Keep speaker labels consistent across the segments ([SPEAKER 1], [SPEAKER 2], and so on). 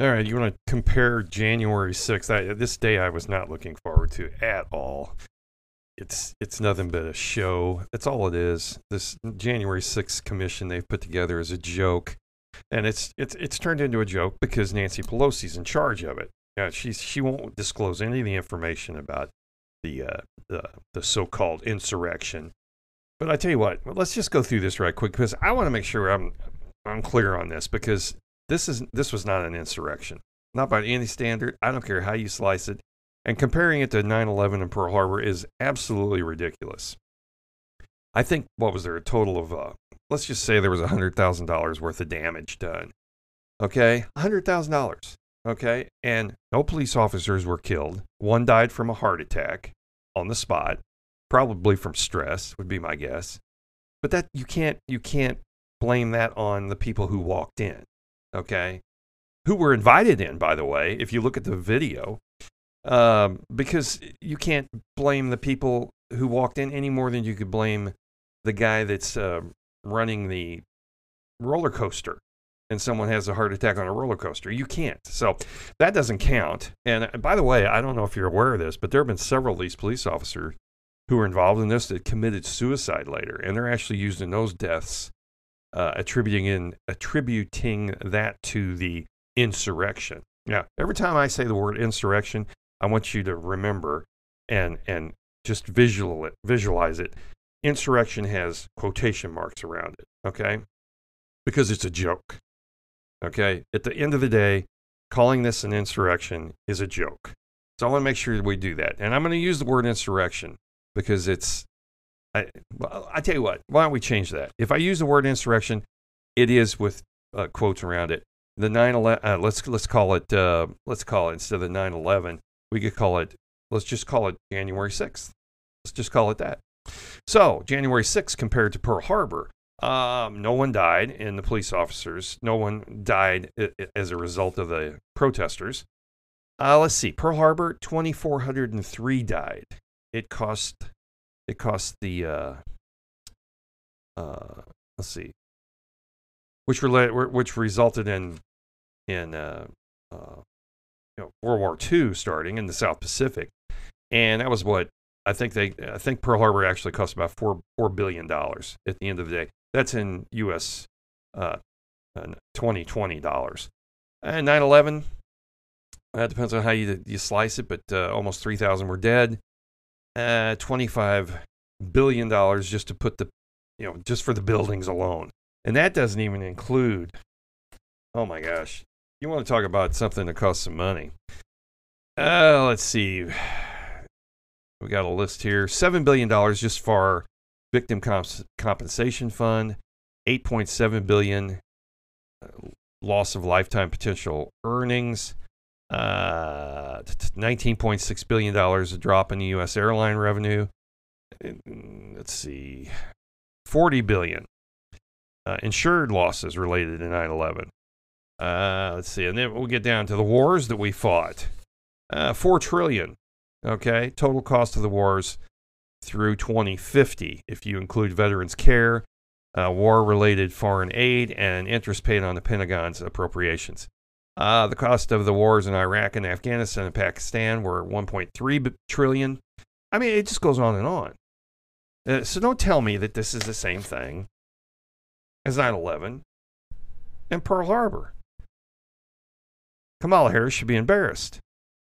[SPEAKER 1] All right, you want to compare January 6th? I, this day I was not looking forward to at all. It's it's nothing but a show. That's all it is. This January 6th commission they've put together is a joke, and it's it's it's turned into a joke because Nancy Pelosi's in charge of it. Yeah, she's she won't disclose any of the information about the uh, the the so-called insurrection. But I tell you what, let's just go through this right quick because I want to make sure I'm I'm clear on this because this is this was not an insurrection, not by any standard. I don't care how you slice it, and comparing it to 9/11 and Pearl Harbor is absolutely ridiculous. I think what was there a total of uh, let's just say there was hundred thousand dollars worth of damage done. Okay, hundred thousand dollars. Okay, and no police officers were killed. One died from a heart attack on the spot, probably from stress would be my guess. But that you can't you can't blame that on the people who walked in okay, who were invited in, by the way, if you look at the video, um, because you can't blame the people who walked in any more than you could blame the guy that's uh, running the roller coaster and someone has a heart attack on a roller coaster. You can't. So that doesn't count. And uh, by the way, I don't know if you're aware of this, but there have been several of these police officers who were involved in this that committed suicide later. And they're actually using those deaths uh, attributing in attributing that to the insurrection. Now, every time I say the word insurrection, I want you to remember and and just visual it, visualize it. Insurrection has quotation marks around it, okay? Because it's a joke. Okay? At the end of the day, calling this an insurrection is a joke. So I want to make sure we do that. And I'm going to use the word insurrection because it's I, I tell you what, why don't we change that? If I use the word insurrection, it is with uh, quotes around it. The 9 11, uh, let's, let's call it, uh, let's call it instead of 9 11, we could call it, let's just call it January 6th. Let's just call it that. So, January 6th compared to Pearl Harbor, um, no one died in the police officers. No one died as a result of the protesters. Uh, let's see. Pearl Harbor, 2,403 died. It cost it cost the uh, uh, let's see, which relate which resulted in in uh, uh, you know World War II starting in the South Pacific, and that was what I think they I think Pearl Harbor actually cost about four four billion dollars at the end of the day. That's in U.S. Uh, 2020 dollars. And 9/11, that depends on how you you slice it, but uh, almost 3,000 were dead uh, 25 billion dollars just to put the you know just for the buildings alone. And that doesn't even include oh my gosh you want to talk about something that costs some money. Uh, let's see. We got a list here. $7 billion just for victim comp- compensation fund. 8.7 billion uh, loss of lifetime potential earnings uh, $19.6 billion a drop in the U.S. airline revenue. Let's see, 40 billion uh, insured losses related to 9/11. Uh, let's see, and then we'll get down to the wars that we fought. Uh, Four trillion. Okay, total cost of the wars through 2050, if you include veterans care, uh, war-related foreign aid, and interest paid on the Pentagon's appropriations. Uh, the cost of the wars in Iraq and Afghanistan and Pakistan were 1.3 trillion. I mean, it just goes on and on. Uh, so don't tell me that this is the same thing as 9/11 and Pearl Harbor. Kamala Harris should be embarrassed.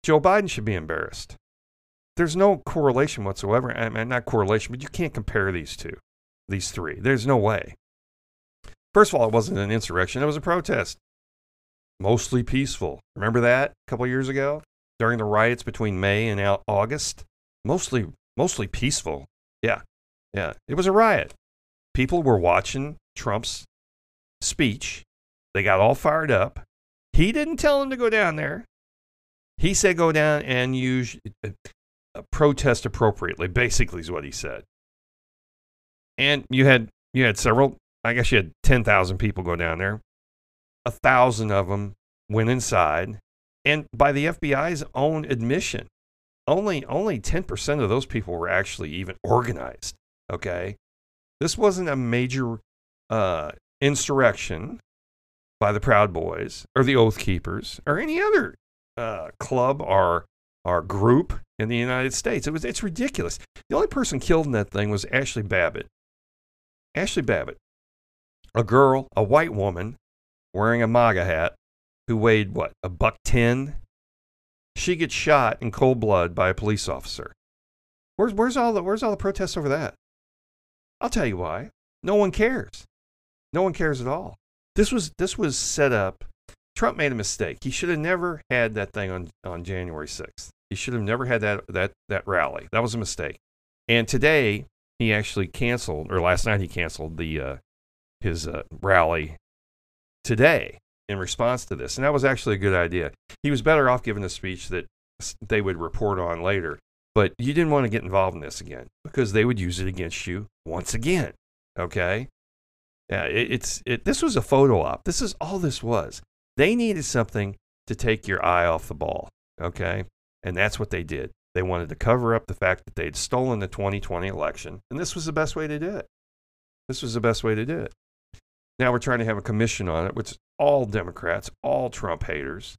[SPEAKER 1] Joe Biden should be embarrassed. There's no correlation whatsoever. I mean, not correlation, but you can't compare these two, these three. There's no way. First of all, it wasn't an insurrection; it was a protest mostly peaceful. Remember that a couple years ago during the riots between May and August? Mostly, mostly peaceful. Yeah, yeah. It was a riot. People were watching Trump's speech. They got all fired up. He didn't tell them to go down there. He said go down and use uh, protest appropriately. Basically, is what he said. And you had you had several. I guess you had ten thousand people go down there a thousand of them went inside, and by the FBI's own admission, only only 10% of those people were actually even organized. Okay, this wasn't a major uh, insurrection. by the Proud Boys or the Oath Keepers or any other uh, club or or group in the United States. It was it's ridiculous. The only person killed in that thing was Ashli Babbitt. Ashli Babbitt, a girl, a white woman wearing a MAGA hat who weighed what a buck ten. She gets shot in cold blood by a police officer. Where's where's all the where's all the protests over that? I'll tell you why. No one cares. No one cares at all. This was this was set up. Trump made a mistake. He should have never had that thing on, on January 6th. He should have never had that that that rally. That was a mistake. And today he actually canceled, or last night he canceled the uh, his uh, rally today in response to this, and that was actually a good idea. He was better off giving a speech that they would report on later. But you didn't want to get involved in this again because they would use it against you once again. Okay. Yeah, it, it's it. This was a photo op. This is all this was. They needed something to take your eye off the ball. Okay, and that's what they did. They wanted to cover up the fact that they'd stolen the 2020 election, and this was the best way to do it. This was the best way to do it. Now we're trying to have a commission on it, which all Democrats, all Trump haters.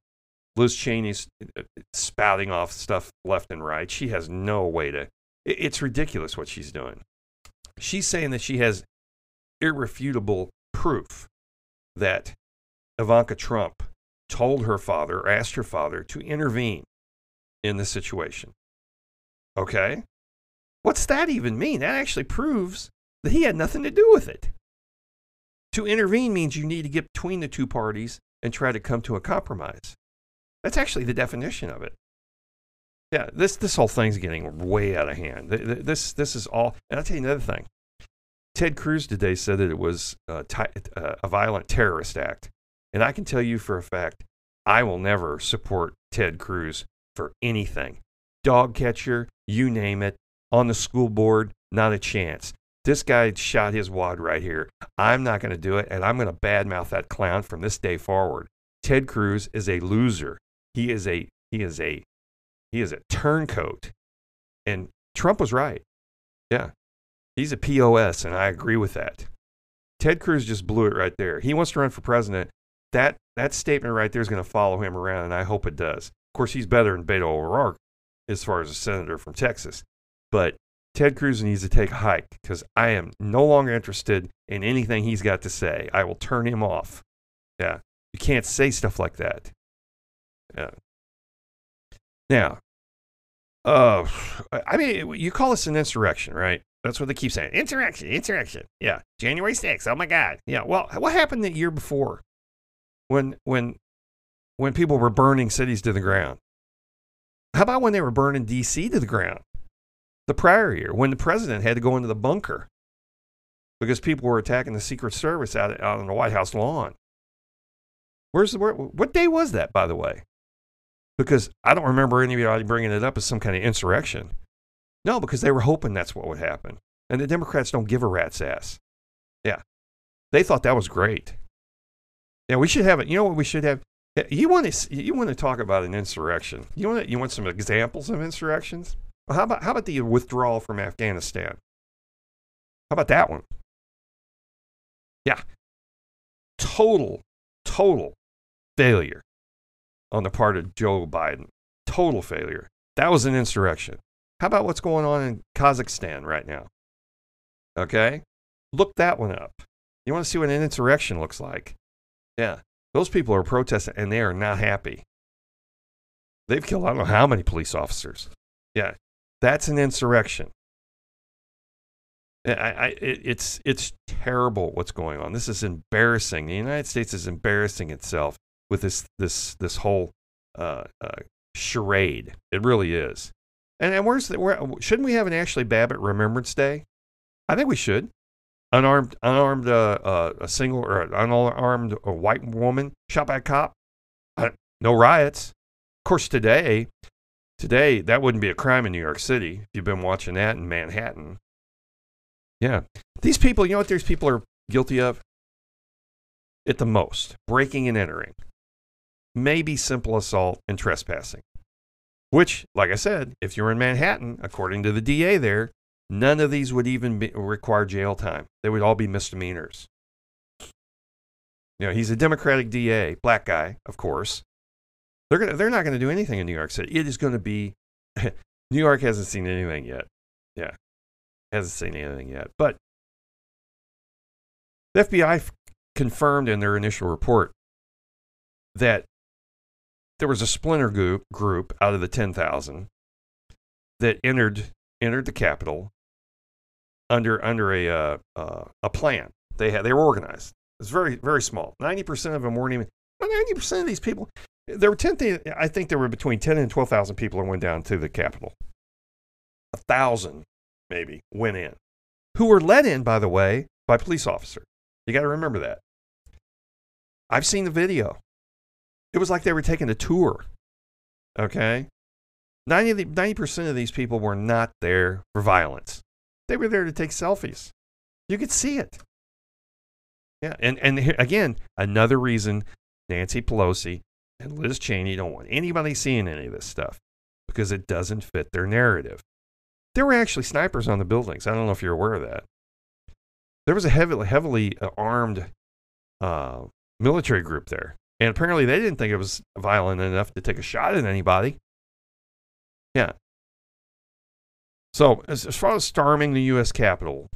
[SPEAKER 1] Liz Cheney's uh, spouting off stuff left and right. She has no way to. It's ridiculous what she's doing. She's saying that she has irrefutable proof that Ivanka Trump told her father or asked her father to intervene in the situation. Okay? What's that even mean? That actually proves that he had nothing to do with it. To intervene means you need to get between the two parties and try to come to a compromise. That's actually the definition of it. Yeah, this this whole thing's getting way out of hand. This this is all. And I'll tell you another thing. Ted Cruz today said that it was uh, a violent terrorist act. And I can tell you for a fact, I will never support Ted Cruz for anything. Dog catcher, you name it, on the school board, not a chance. This guy shot his wad right here. I'm not going to do it, and I'm going to badmouth that clown from this day forward. Ted Cruz is a loser. He is a he is a he is a turncoat. And Trump was right. Yeah, He's a POS, and I agree with that. Ted Cruz just blew it right there. He wants to run for president. That that statement right there is going to follow him around, and I hope it does. Of course, he's better than Beto O'Rourke as far as a senator from Texas, but Ted Cruz needs to take a hike because I am no longer interested in anything he's got to say. I will turn him off. Yeah, you can't say stuff like that. Yeah. Now, uh, I mean, you call this an insurrection, right? That's what they keep saying. Insurrection, insurrection. Yeah. January 6th. Oh my God. Yeah. Well, what happened the year before when when when people were burning cities to the ground? How about when they were burning DC to the ground? The prior year, when the president had to go into the bunker because people were attacking the Secret Service out, out on the White House lawn. Where's the where, what day was that, by the way? Because I don't remember anybody bringing it up as some kind of insurrection. No, because they were hoping that's what would happen. And the Democrats don't give a rat's ass. Yeah. They thought that was great. Yeah, we should have it. You know what we should have? You want to you want to talk about an insurrection? You want to, you want some examples of insurrections? How about how about the withdrawal from Afghanistan? How about that one? Yeah. Total total failure on the part of Joe Biden. Total failure. That was an insurrection. How about what's going on in Kazakhstan right now? Okay? Look that one up. You want to see what an insurrection looks like? Yeah. Those people are protesting and they are not happy. They've killed I don't know how many police officers. Yeah. That's an insurrection. I, I, it, it's it's terrible what's going on. This is embarrassing. The United States is embarrassing itself with this this this whole uh, uh, charade. It really is. And, and where's the, where, shouldn't we have an Ashli Babbitt Remembrance Day? I think we should. Unarmed, unarmed, uh, uh, a single or unarmed a white woman shot by a cop. No riots. Of course, today, today that wouldn't be a crime in New York City. If you've been watching that in Manhattan, yeah, these people, you know what these people are guilty of? At the most, breaking and entering, maybe simple assault and trespassing. Which, like I said, if you're in Manhattan, according to the DA there, none of these would even be, require jail time. They would all be misdemeanors. You know, he's a Democratic DA, black guy, of course. They're gonna they're not gonna do anything in New York City. It is gonna be New York hasn't seen anything yet. Yeah. Hasn't seen anything yet. But the FBI f- confirmed in their initial report that there was a splinter group group out of the 10,000 that entered entered the Capitol under under a uh, uh, a plan. They had they were organized. It's very very small. Ninety percent of them weren't even. Ninety percent of these people. There were ten. I think there were between ten and twelve thousand people that went down to the Capitol. A thousand maybe went in, who were let in by the way by police officers. You got to remember that. I've seen the video. It was like they were taking a tour. Okay. 90 percent of these people were not there for violence. They were there to take selfies. You could see it. Yeah, and and again, another reason Nancy Pelosi and Liz Cheney don't want anybody seeing any of this stuff because it doesn't fit their narrative. There were actually snipers on the buildings. I don't know if you're aware of that. There was a heavily heavily uh, armed uh, military group there, and apparently they didn't think it was violent enough to take a shot at anybody. Yeah. So as, as far as storming the U.S. Capitol,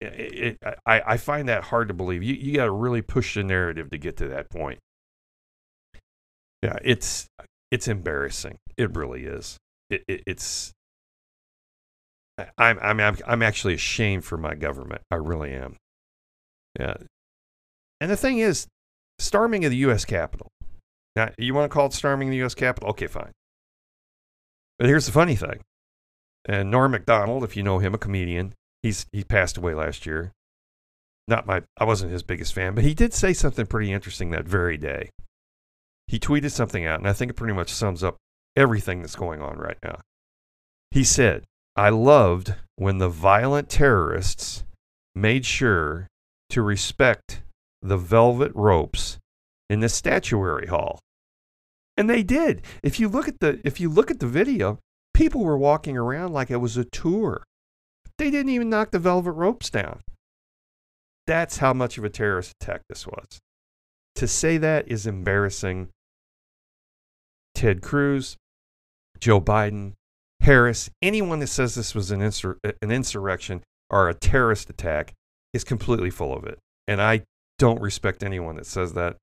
[SPEAKER 1] it, it, I, I find that hard to believe. You, you got to really push the narrative to get to that point. Yeah, it's it's embarrassing. It really is. It, it, it's. I'm I'm I'm actually ashamed for my government. I really am. Yeah. And the thing is, storming of the U.S. Capitol. Now, you want to call it storming the U.S. Capitol? Okay, fine. But here's the funny thing. And Norm Macdonald, if you know him, a comedian, he's he passed away last year. Not my I wasn't his biggest fan, but he did say something pretty interesting that very day. He tweeted something out, and I think it pretty much sums up everything that's going on right now. He said, I loved when the violent terrorists made sure to respect the velvet ropes in the statuary hall. And they did. If you look at the if you look at the video, people were walking around like it was a tour. They didn't even knock the velvet ropes down. That's how much of a terrorist attack this was. To say that is embarrassing. Ted Cruz, Joe Biden, Harris, anyone that says this was an, insur- an insurrection or a terrorist attack is completely full of it. And I don't respect anyone that says that.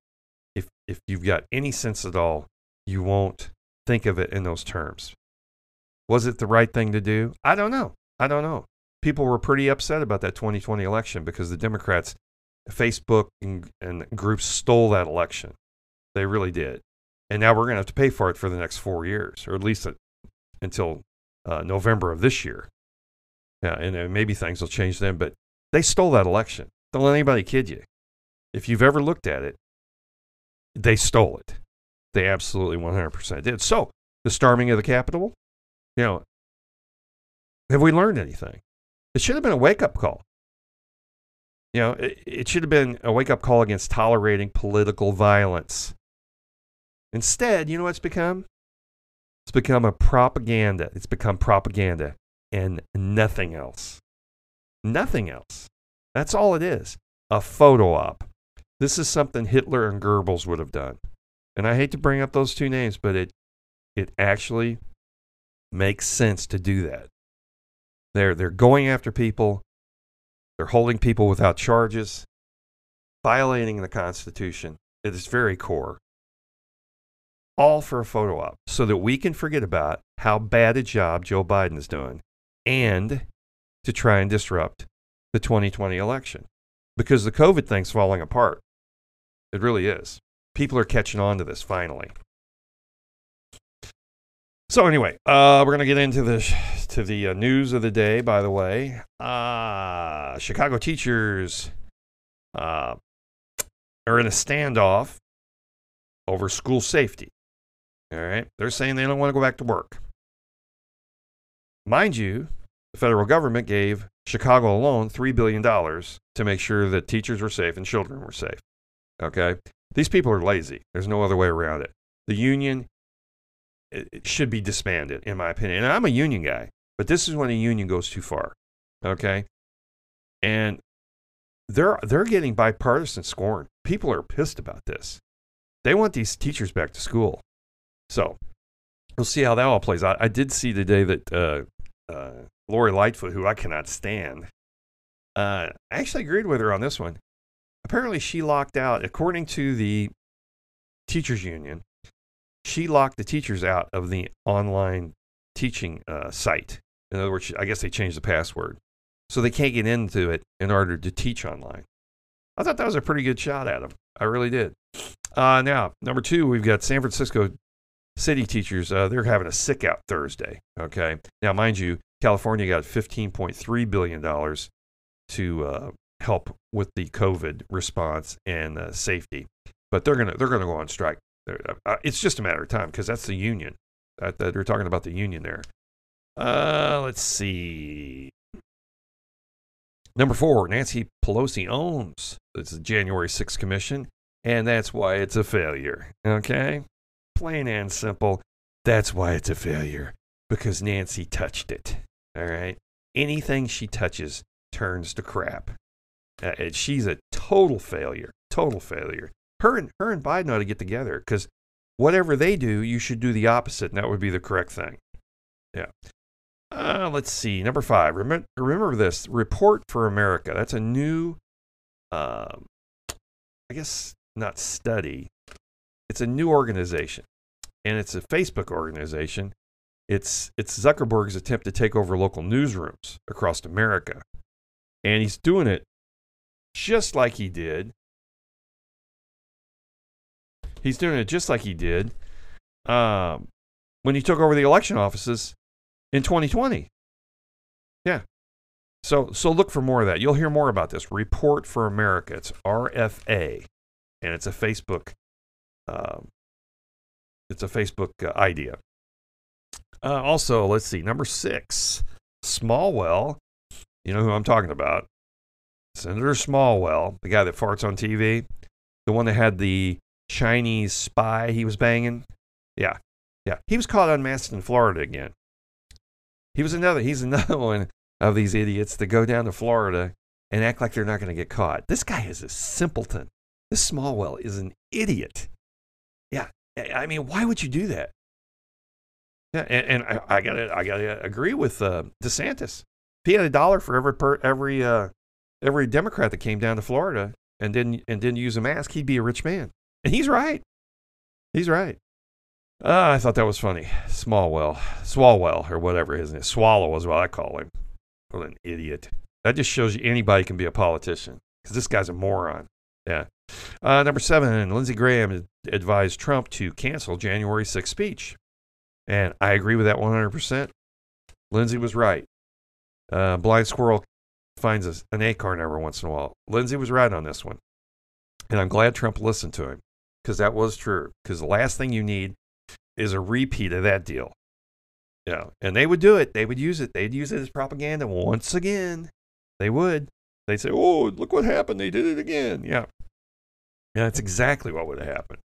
[SPEAKER 1] If, if you've got any sense at all, you won't think of it in those terms. Was it the right thing to do? I don't know. I don't know. People were pretty upset about that 2020 election because the Democrats, Facebook and, and groups stole that election. They really did. And now we're going to have to pay for it for the next four years, or at least until uh, November of this year. Yeah, and uh, maybe things will change then, but they stole that election. Don't let anybody kid you. If you've ever looked at it, they stole it. They absolutely 100% did. So, the storming of the Capitol, you know, have we learned anything? It should have been a wake up call. You know, it, it should have been a wake up call against tolerating political violence. Instead, you know what it's become? It's become a propaganda. It's become propaganda and nothing else. Nothing else. That's all it is. A photo op. This is something Hitler and Goebbels would have done. And I hate to bring up those two names, but it it actually makes sense to do that. They're they're going after people. They're holding people without charges, violating the Constitution at its very core. All for a photo op, so that we can forget about how bad a job Joe Biden is doing, and to try and disrupt the 2020 election, because the COVID thing's falling apart. It really is people are catching on to this finally. So anyway, uh, we're gonna get into the to the uh, news of the day. By the way, uh, Chicago teachers uh, are in a standoff over school safety. All right, they're saying they don't want to go back to work. Mind you, the federal government gave Chicago alone three billion dollars to make sure that teachers were safe and children were safe. Okay, these people are lazy. There's no other way around it. The union it should be disbanded, in my opinion. And I'm a union guy, but this is when a union goes too far. Okay? And they're they're getting bipartisan scorn. people are pissed about this. They want these teachers back to school. So we'll see how that all plays out. I did see today that uh, uh, Lori Lightfoot, who I cannot stand, uh, I actually agreed with her on this one. Apparently, she locked out, according to the teachers union, she locked the teachers out of the online teaching uh, site. In other words, I guess they changed the password. So they can't get into it in order to teach online. I thought that was a pretty good shot at them. I really did. Uh, now, number two, we've got San Francisco city teachers. Uh, they're having a sick out Thursday. Okay. Now, mind you, California got $15.3 billion to uh, help with the COVID response and uh, safety, but they're gonna they're gonna go on strike. Uh, it's just a matter of time because that's the union. That, that, they're talking about the union there. Uh, let's see. Number four, Nancy Pelosi owns it's the January 6th commission, and that's why it's a failure. Okay? Plain and simple. That's why it's a failure. Because Nancy touched it. All right? Anything she touches turns to crap. Uh, and she's a total failure. Total failure. Her and, her and Biden ought to get together because whatever they do, you should do the opposite, and that would be the correct thing. Yeah. Uh, let's see. Number five. Remember, remember this Report for America. That's a new, uh, I guess, not study. It's a new organization, and it's a Facebook organization. It's it's Zuckerberg's attempt to take over local newsrooms across America, and he's doing it just like he did. He's doing it just like he did um, when he took over the election offices in 2020. Yeah. So so look for more of that. You'll hear more about this. Report for America. It's RFA, and it's a Facebook. Um, it's a Facebook uh, idea. Uh, also, let's see. Number six, Smallwell. You know who I'm talking about? Senator Smallwell, the guy that farts on TV, the one that had the Chinese spy he was banging. Yeah, yeah. He was caught unmasked in Florida again. He was another. He's another one of these idiots that go down to Florida and act like they're not going to get caught. This guy is a simpleton. This Smallwell is an idiot. Yeah, I mean, why would you do that? Yeah, and, and I, I, gotta, I gotta agree with uh, DeSantis. If he had a dollar for every per, every uh, every Democrat that came down to Florida and didn't and didn't use a mask, he'd be a rich man. And he's right. He's right. Uh, I thought that was funny. Smallwell, Swalwell, or whatever his name. Swallow is what I call him. What an idiot. That just shows you anybody can be a politician because this guy's a moron. Yeah. Uh, number seven, Lindsey Graham advised Trump to cancel January 6th speech. And I agree with that 100%. Lindsey was right. Uh, blind squirrel finds a, an acorn every once in a while. Lindsey was right on this one. And I'm glad Trump listened to him because that was true. Because the last thing you need is a repeat of that deal. Yeah. And they would do it. They would use it. They'd use it as propaganda once again. They would. They'd say, oh, look what happened. They did it again. Yeah. Yeah, that's exactly what would have happened.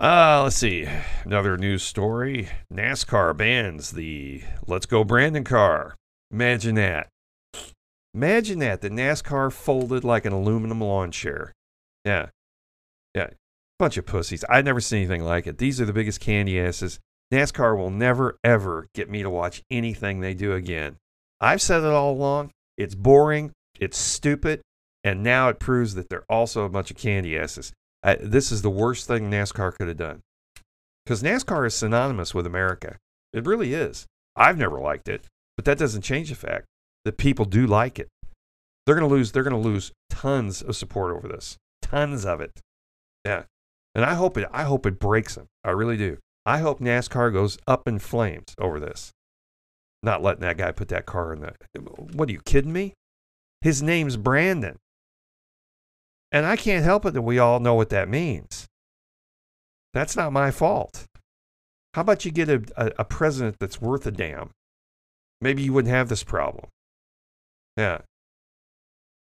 [SPEAKER 1] Uh, let's see. Another news story. NASCAR bans the Let's Go Brandon car. Imagine that. Imagine that. The NASCAR folded like an aluminum lawn chair. Yeah. Yeah. Bunch of pussies. I've never seen anything like it. These are the biggest candy asses. NASCAR will never, ever get me to watch anything they do again. I've said it all along. It's boring. It's stupid. And now it proves that they're also a bunch of candy asses. I, this is the worst thing NASCAR could have done. Because NASCAR is synonymous with America. It really is. I've never liked it, but that doesn't change the fact that people do like it. They're going to lose. They're going to lose tons of support over this. Tons of it. Yeah. And I hope it. I hope it breaks them. I really do. I hope NASCAR goes up in flames over this. Not letting that guy put that car in the. What are you kidding me? His name's Brandon. And I can't help it that we all know what that means. That's not my fault. How about you get a, a, a president that's worth a damn? Maybe you wouldn't have this problem. Yeah.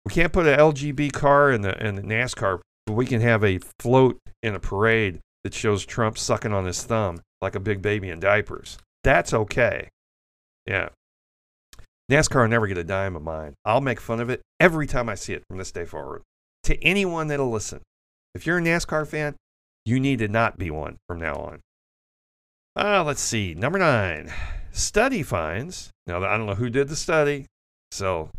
[SPEAKER 1] We can't put an LGB car in the in the NASCAR, but we can have a float in a parade that shows Trump sucking on his thumb like a big baby in diapers. That's okay. Yeah. NASCAR will never get a dime of mine. I'll make fun of it every time I see it from this day forward to anyone that'll listen. If you're a NASCAR fan, you need to not be one from now on. Uh, let's see. Number nine. Study finds. Now, I don't know who did the study, so,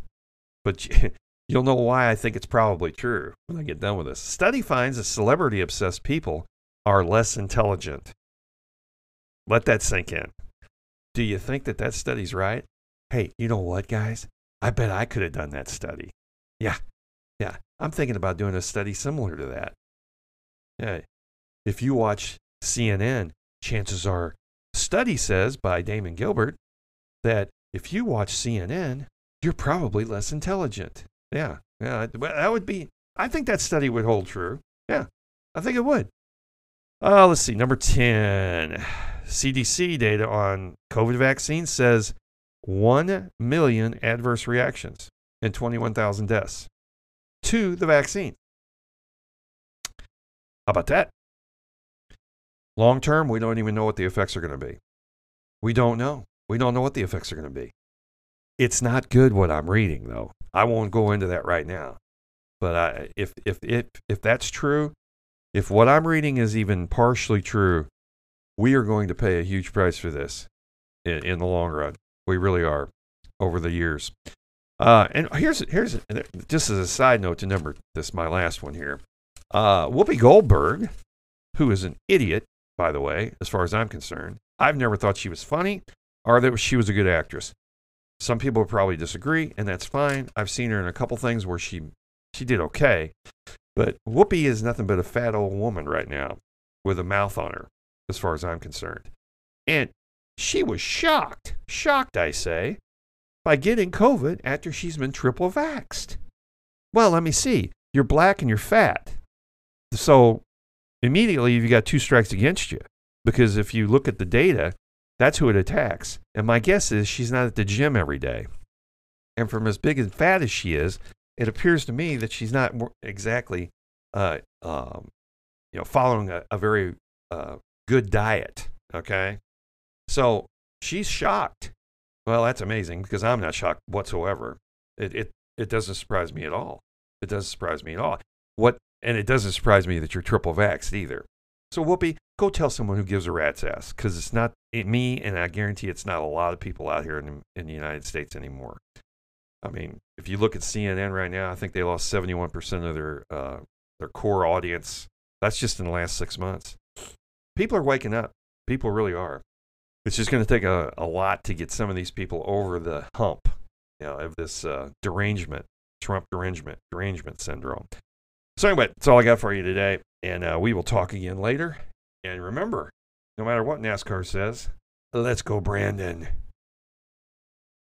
[SPEAKER 1] but you'll know why I think it's probably true when I get done with this. Study finds that celebrity obsessed people are less intelligent. Let that sink in. Do you think that that study's right? Hey, you know what, guys? I bet I could have done that study. Yeah, yeah. I'm thinking about doing a study similar to that. Yeah. If you watch CNN, chances are, study says by Damon Gilbert that if you watch CNN, you're probably less intelligent. Yeah, yeah. That would be. I think that study would hold true. Yeah, I think it would. Uh, let's see. Number ten. CDC data on COVID vaccines says 1 million adverse reactions and 21,000 deaths to the vaccine. How about that? Long term, we don't even know what the effects are going to be. We don't know. We don't know what the effects are going to be. It's not good what I'm reading, though. I won't go into that right now. But I, if, if, if, if that's true, if what I'm reading is even partially true, we are going to pay a huge price for this in, in the long run. We really are over the years. Uh, and here's here's just as a side note to number this my last one here. Uh, Whoopi Goldberg, who is an idiot by the way, as far as I'm concerned. I've never thought she was funny or that she was a good actress. Some people probably disagree, and that's fine. I've seen her in a couple things where she she did okay, but Whoopi is nothing but a fat old woman right now with a mouth on her as far as I'm concerned. And she was shocked, shocked, I say, by getting COVID after she's been triple vaxxed. Well, let me see. You're black and you're fat. So immediately you've got two strikes against you. Because if you look at the data, that's who it attacks. And my guess is she's not at the gym every day. And from as big and fat as she is, it appears to me that she's not exactly, uh, um, you know, following a, a very uh, good diet. Okay. So she's shocked. Well, that's amazing because I'm not shocked whatsoever. It, it, it doesn't surprise me at all. It doesn't surprise me at all. What, and it doesn't surprise me that you're triple vaxxed either. So, Whoopi, go tell someone who gives a rat's ass because it's not me, and I guarantee it's not a lot of people out here in, in the United States anymore. I mean, if you look at CNN right now, I think they lost 71% of their, uh, their core audience. That's just in the last six months people are waking up. People really are. It's just going to take a, a lot to get some of these people over the hump you know, of this uh, derangement, Trump derangement, derangement syndrome. So, anyway, that's all I got for you today. And uh, we will talk again later. And remember, no matter what NASCAR says, let's go, Brandon.